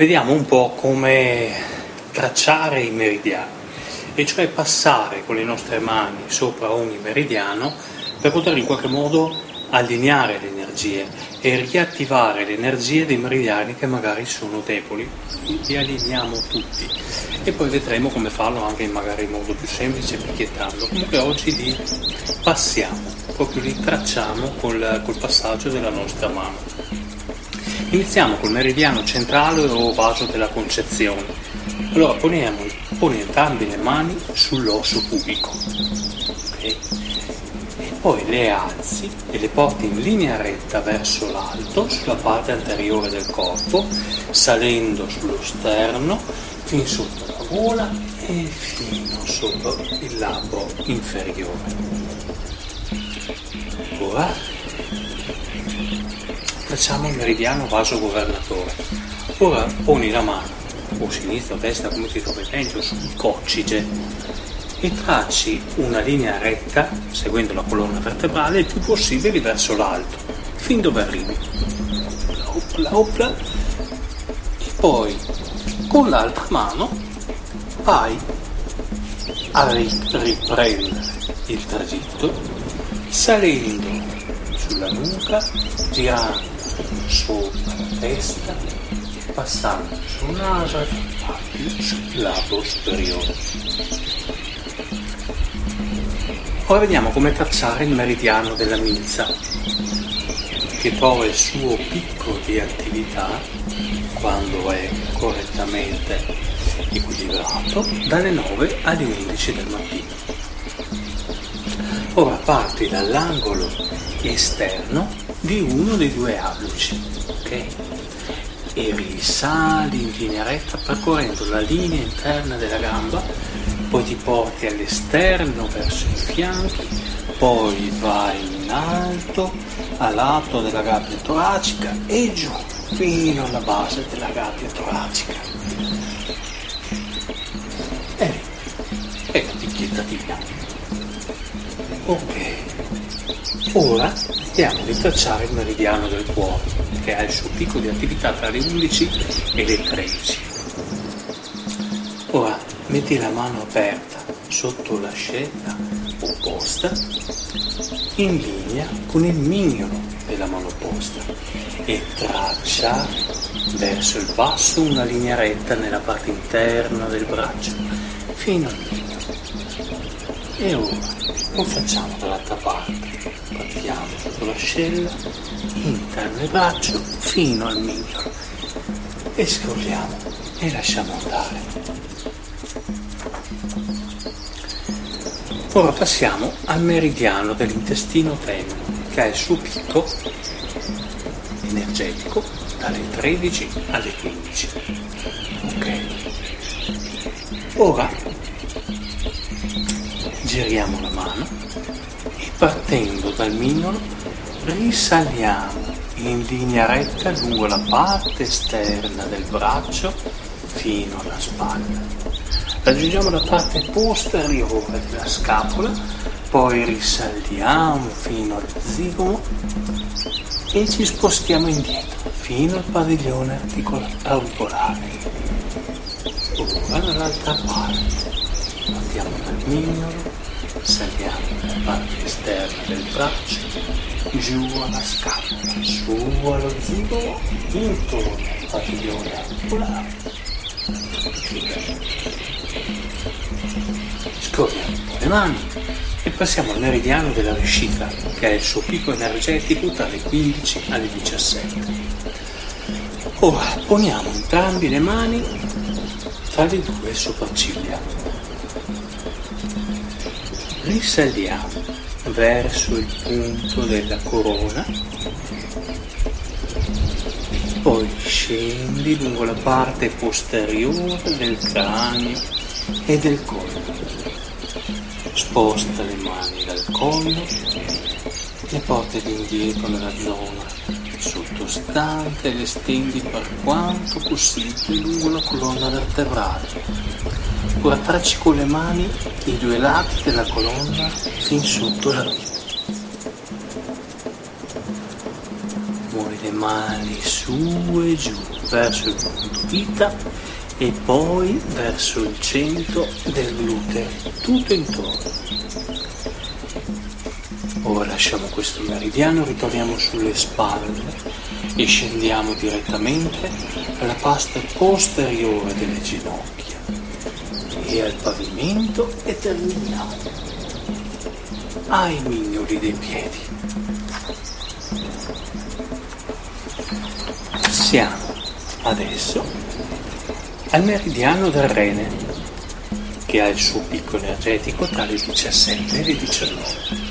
vediamo un po' come tracciare i meridiani, e cioè passare con le nostre mani sopra ogni meridiano per poter in qualche modo allineare le energie e riattivare le energie dei meridiani che magari sono deboli, li allineiamo tutti e poi vedremo come farlo anche magari in modo più semplice picchiettando. Comunque oggi li passiamo, proprio li tracciamo col, col passaggio della nostra mano. Iniziamo col meridiano centrale o vaso della concezione. Allora poniamo, poni entrambe le mani sull'osso pubico. ok? E poi le alzi e le porti in linea retta verso l'alto, sulla parte anteriore del corpo, salendo sullo sterno, fin sotto la gola e fino sopra il labbro inferiore. Ora facciamo il meridiano vaso governatore. Ora poni la mano, o sinistra o destra, come ti trovi meglio, sul coccige e tracci una linea retta, seguendo la colonna vertebrale, il più possibile verso l'alto, fin dove arrivi. Opla, opla. E poi con l'altra mano vai a ri- riprendere il tragitto salendo sulla nuca, girando sopra la testa, passando sul naso e sul lato superiore. Ora vediamo come tracciare il meridiano della milza, che trova il suo picco di attività quando è correttamente equilibrato dalle 9 alle 11 del mattino. Ora parti dall'angolo esterno di uno dei due alluci, ok? E risali in linea retta percorrendo la linea interna della gamba, poi ti porti all'esterno verso i fianchi, poi vai in alto a lato della gabbia toracica e giù fino alla base della gabbia toracica. E lì, e la picchiettatina. Ok. Ora vediamo di tracciare il meridiano del cuore, che ha il suo picco di attività tra le 11 e le 13. Ora metti la mano aperta sotto l'ascella opposta, in linea con il mignolo della mano opposta e traccia verso il basso una linea retta nella parte interna del braccio fino al mignolo. E ora lo facciamo dall'altra parte. Partiamo sotto l'ascella, interno del braccio fino al mignolo. E scorriamo e lasciamo andare. Ora passiamo al meridiano dell'intestino tenue, che ha il suo picco energetico dalle 13 alle 15. Ok. Ora giriamo la mano e partendo dal mignolo risaliamo in linea retta lungo la parte esterna del braccio fino alla spalla. Raggiungiamo la parte posteriore della scapola, poi risaliamo fino al zigomo e ci spostiamo indietro fino al padiglione articola- auricolare. Ora dall'altra parte. Partiamo dal mignolo, saliamo nella parte esterna del braccio, giù alla scapola, su allo zigomo, intorno al padiglione auricolare. Scorriamo un po' le mani e passiamo al meridiano della vescica, che ha il suo picco energetico dalle 15 alle 17. Ora poniamo entrambi le mani tra le due sopracciglia. Risaliamo verso il punto della corona e poi scendi lungo la parte posteriore del cranio e del collo. Sposta le mani dal collo, le porti indietro nella zona sottostante e le stendi per quanto possibile lungo la colonna vertebrale. Ora tracci con le mani i due lati della colonna fin sotto la vita. Muovi le mani su e giù verso il punto vita e poi verso il centro del gluteo, tutto intorno. Ora lasciamo questo meridiano, ritorniamo sulle spalle e scendiamo direttamente alla pasta posteriore delle ginocchia e al pavimento e terminiamo ai mignoli dei piedi. Siamo adesso al meridiano del rene che ha il suo picco energetico tra le 17 e le 19.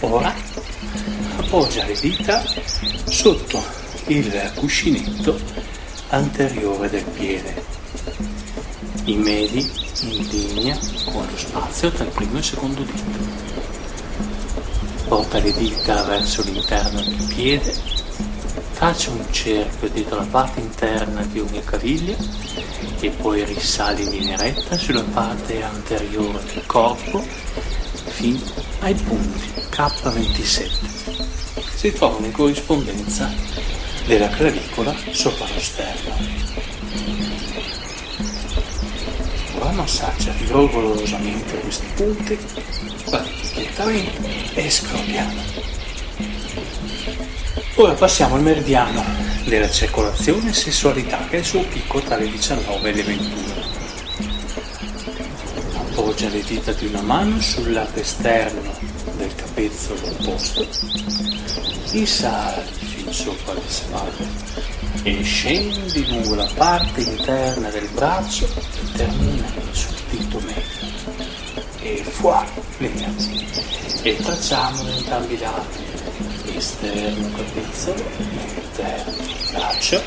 Ora appoggia le dita sotto il cuscinetto anteriore del piede, i medi in linea con lo spazio tra il primo e il secondo dito. Porta le dita verso l'interno del piede, faccia un cerchio dietro la parte interna di ogni caviglia e poi risali in linea retta sulla parte anteriore del corpo fino ai punti K27. Si trovano in corrispondenza della clavicola sopra lo sterno. Ora massaggia rigorosamente questi punti, lentamente e scropiamo. Ora passiamo al meridiano della circolazione e sessualità che è il suo picco tra le 19 e le 21 appoggia le dita di una mano sul lato esterno del capezzolo opposto, risali fin sopra le spalle e scendi lungo la parte interna del braccio e terminando sul dito medio. E fuori l'energia. E tracciamo entrambi i lati, esterno capezzolo, interno braccio,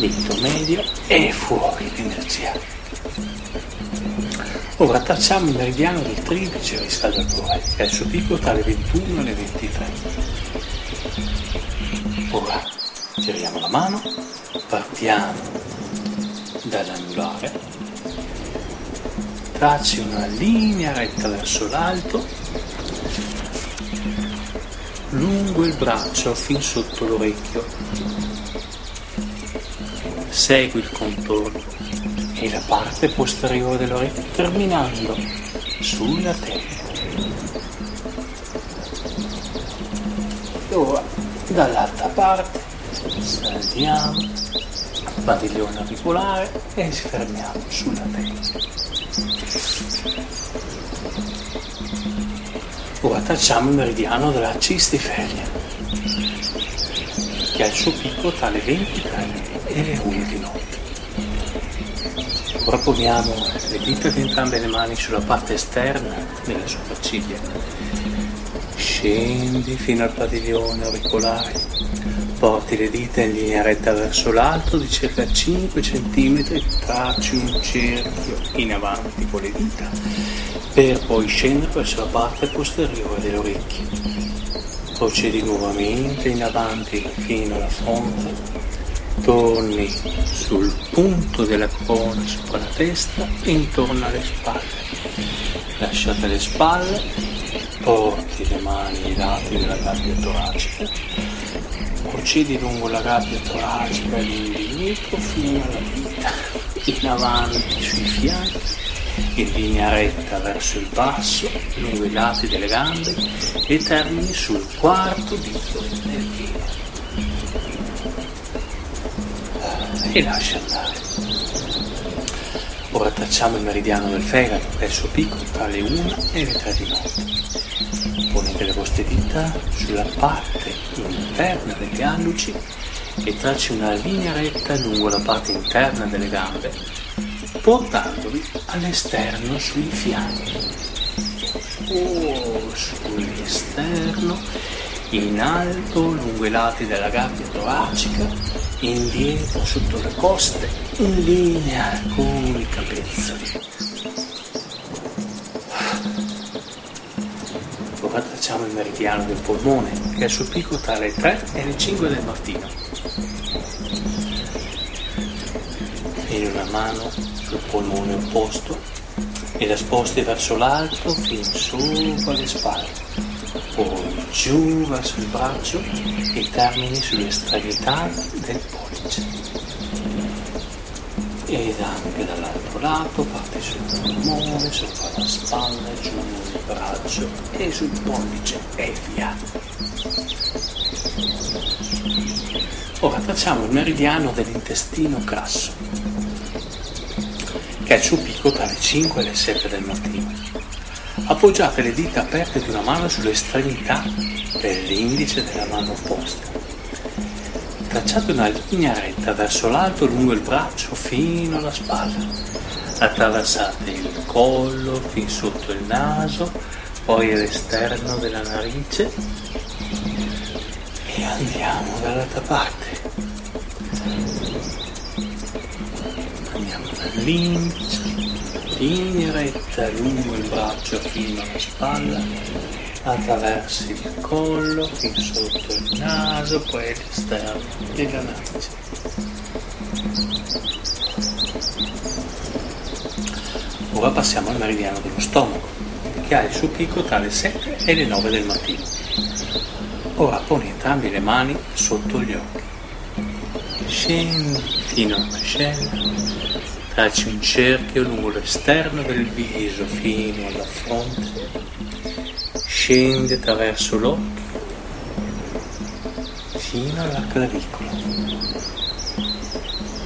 dito medio e fuori l'energia. Ora tracciamo il meridiano del triplice riscaldatore, che è il suo picco tra le 21 e le 23. Ora giriamo la mano, partiamo dall'anulare, tracci una linea retta verso l'alto, lungo il braccio fin sotto l'orecchio. Segui il contorno e la parte posteriore dell'orecchio terminando sulla testa. Ora dall'altra parte saltiamo, padiglione auricolare e ci fermiamo sulla testa. Ora tracciamo il meridiano della cistifelia che ha il suo picco tra le 23 e le 1 di notte. Ora poniamo le dita di entrambe le mani sulla parte esterna delle sopracciglia. Scendi fino al padiglione auricolare. Porti le dita in linea retta verso l'alto di circa 5 cm, tracci un cerchio in avanti con le dita per poi scendere verso la parte posteriore delle orecchie. Procedi nuovamente in avanti fino alla fronte torni sul punto della corona sopra la testa e intorno alle spalle. Lasciate le spalle, porti le mani ai lati della gabbia toracica, procedi lungo la gabbia toracica all'indietro fino alla vita, in avanti sui fianchi, in linea retta verso il basso, lungo i lati delle gambe e termini sul quarto dito del e lascia andare. Ora tracciamo il meridiano del fegato suo picco tra le 1 e le 3 di notte. Ponete le vostre dita sulla parte interna degli alluci e tracci una linea retta lungo la parte interna delle gambe, portandovi all'esterno sui fianchi. Oh, sull'esterno, in alto lungo i lati della gabbia toracica indietro sotto le coste, in linea con i capezzoli. Ora tracciamo il meridiano del polmone, che è suo picco tra le 3 e le 5 del mattino. In una mano sul polmone opposto e la sposti verso l'alto fin sopra le spalle poi giù verso il braccio e termini sull'estremità del pollice. Ed anche dall'altro lato parti sul polmone, sopra la spalla, giù il braccio e sul pollice e via. Ora tracciamo il meridiano dell'intestino grasso, che è il suo picco tra le 5 e le 7 del mattino. Appoggiate le dita aperte di una mano sull'estremità dell'indice della mano opposta. Tracciate una linea retta verso l'alto lungo il braccio fino alla spalla. Attraversate il collo fin sotto il naso, poi all'esterno della narice e andiamo dall'altra parte. Andiamo dall'indice linea retta lungo il braccio fino alla spalla, attraverso il collo, fin sotto il naso, poi all'esterno della narice. Ora passiamo al meridiano dello stomaco, che ha il suo picco tra le 7 e le 9 del mattino. Ora poni entrambe le mani sotto gli occhi. Scendi fino alla mascella Tracci un cerchio lungo l'esterno del viso fino alla fronte, scendi attraverso l'occhio fino alla clavicola.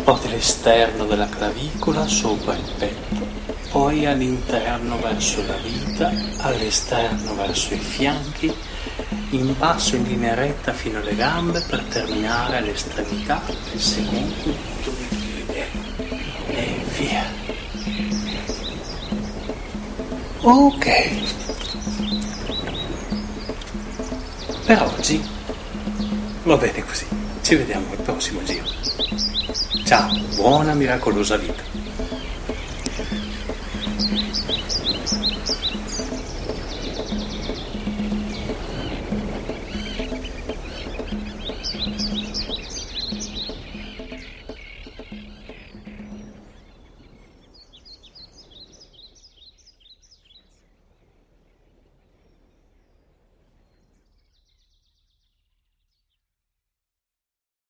Porti l'esterno della clavicola sopra il petto, poi all'interno verso la vita, all'esterno verso i fianchi, in basso in linea retta fino alle gambe per terminare all'estremità del secondo punto e via. Ok. Per oggi va bene così. Ci vediamo al prossimo giro. Ciao, buona miracolosa vita.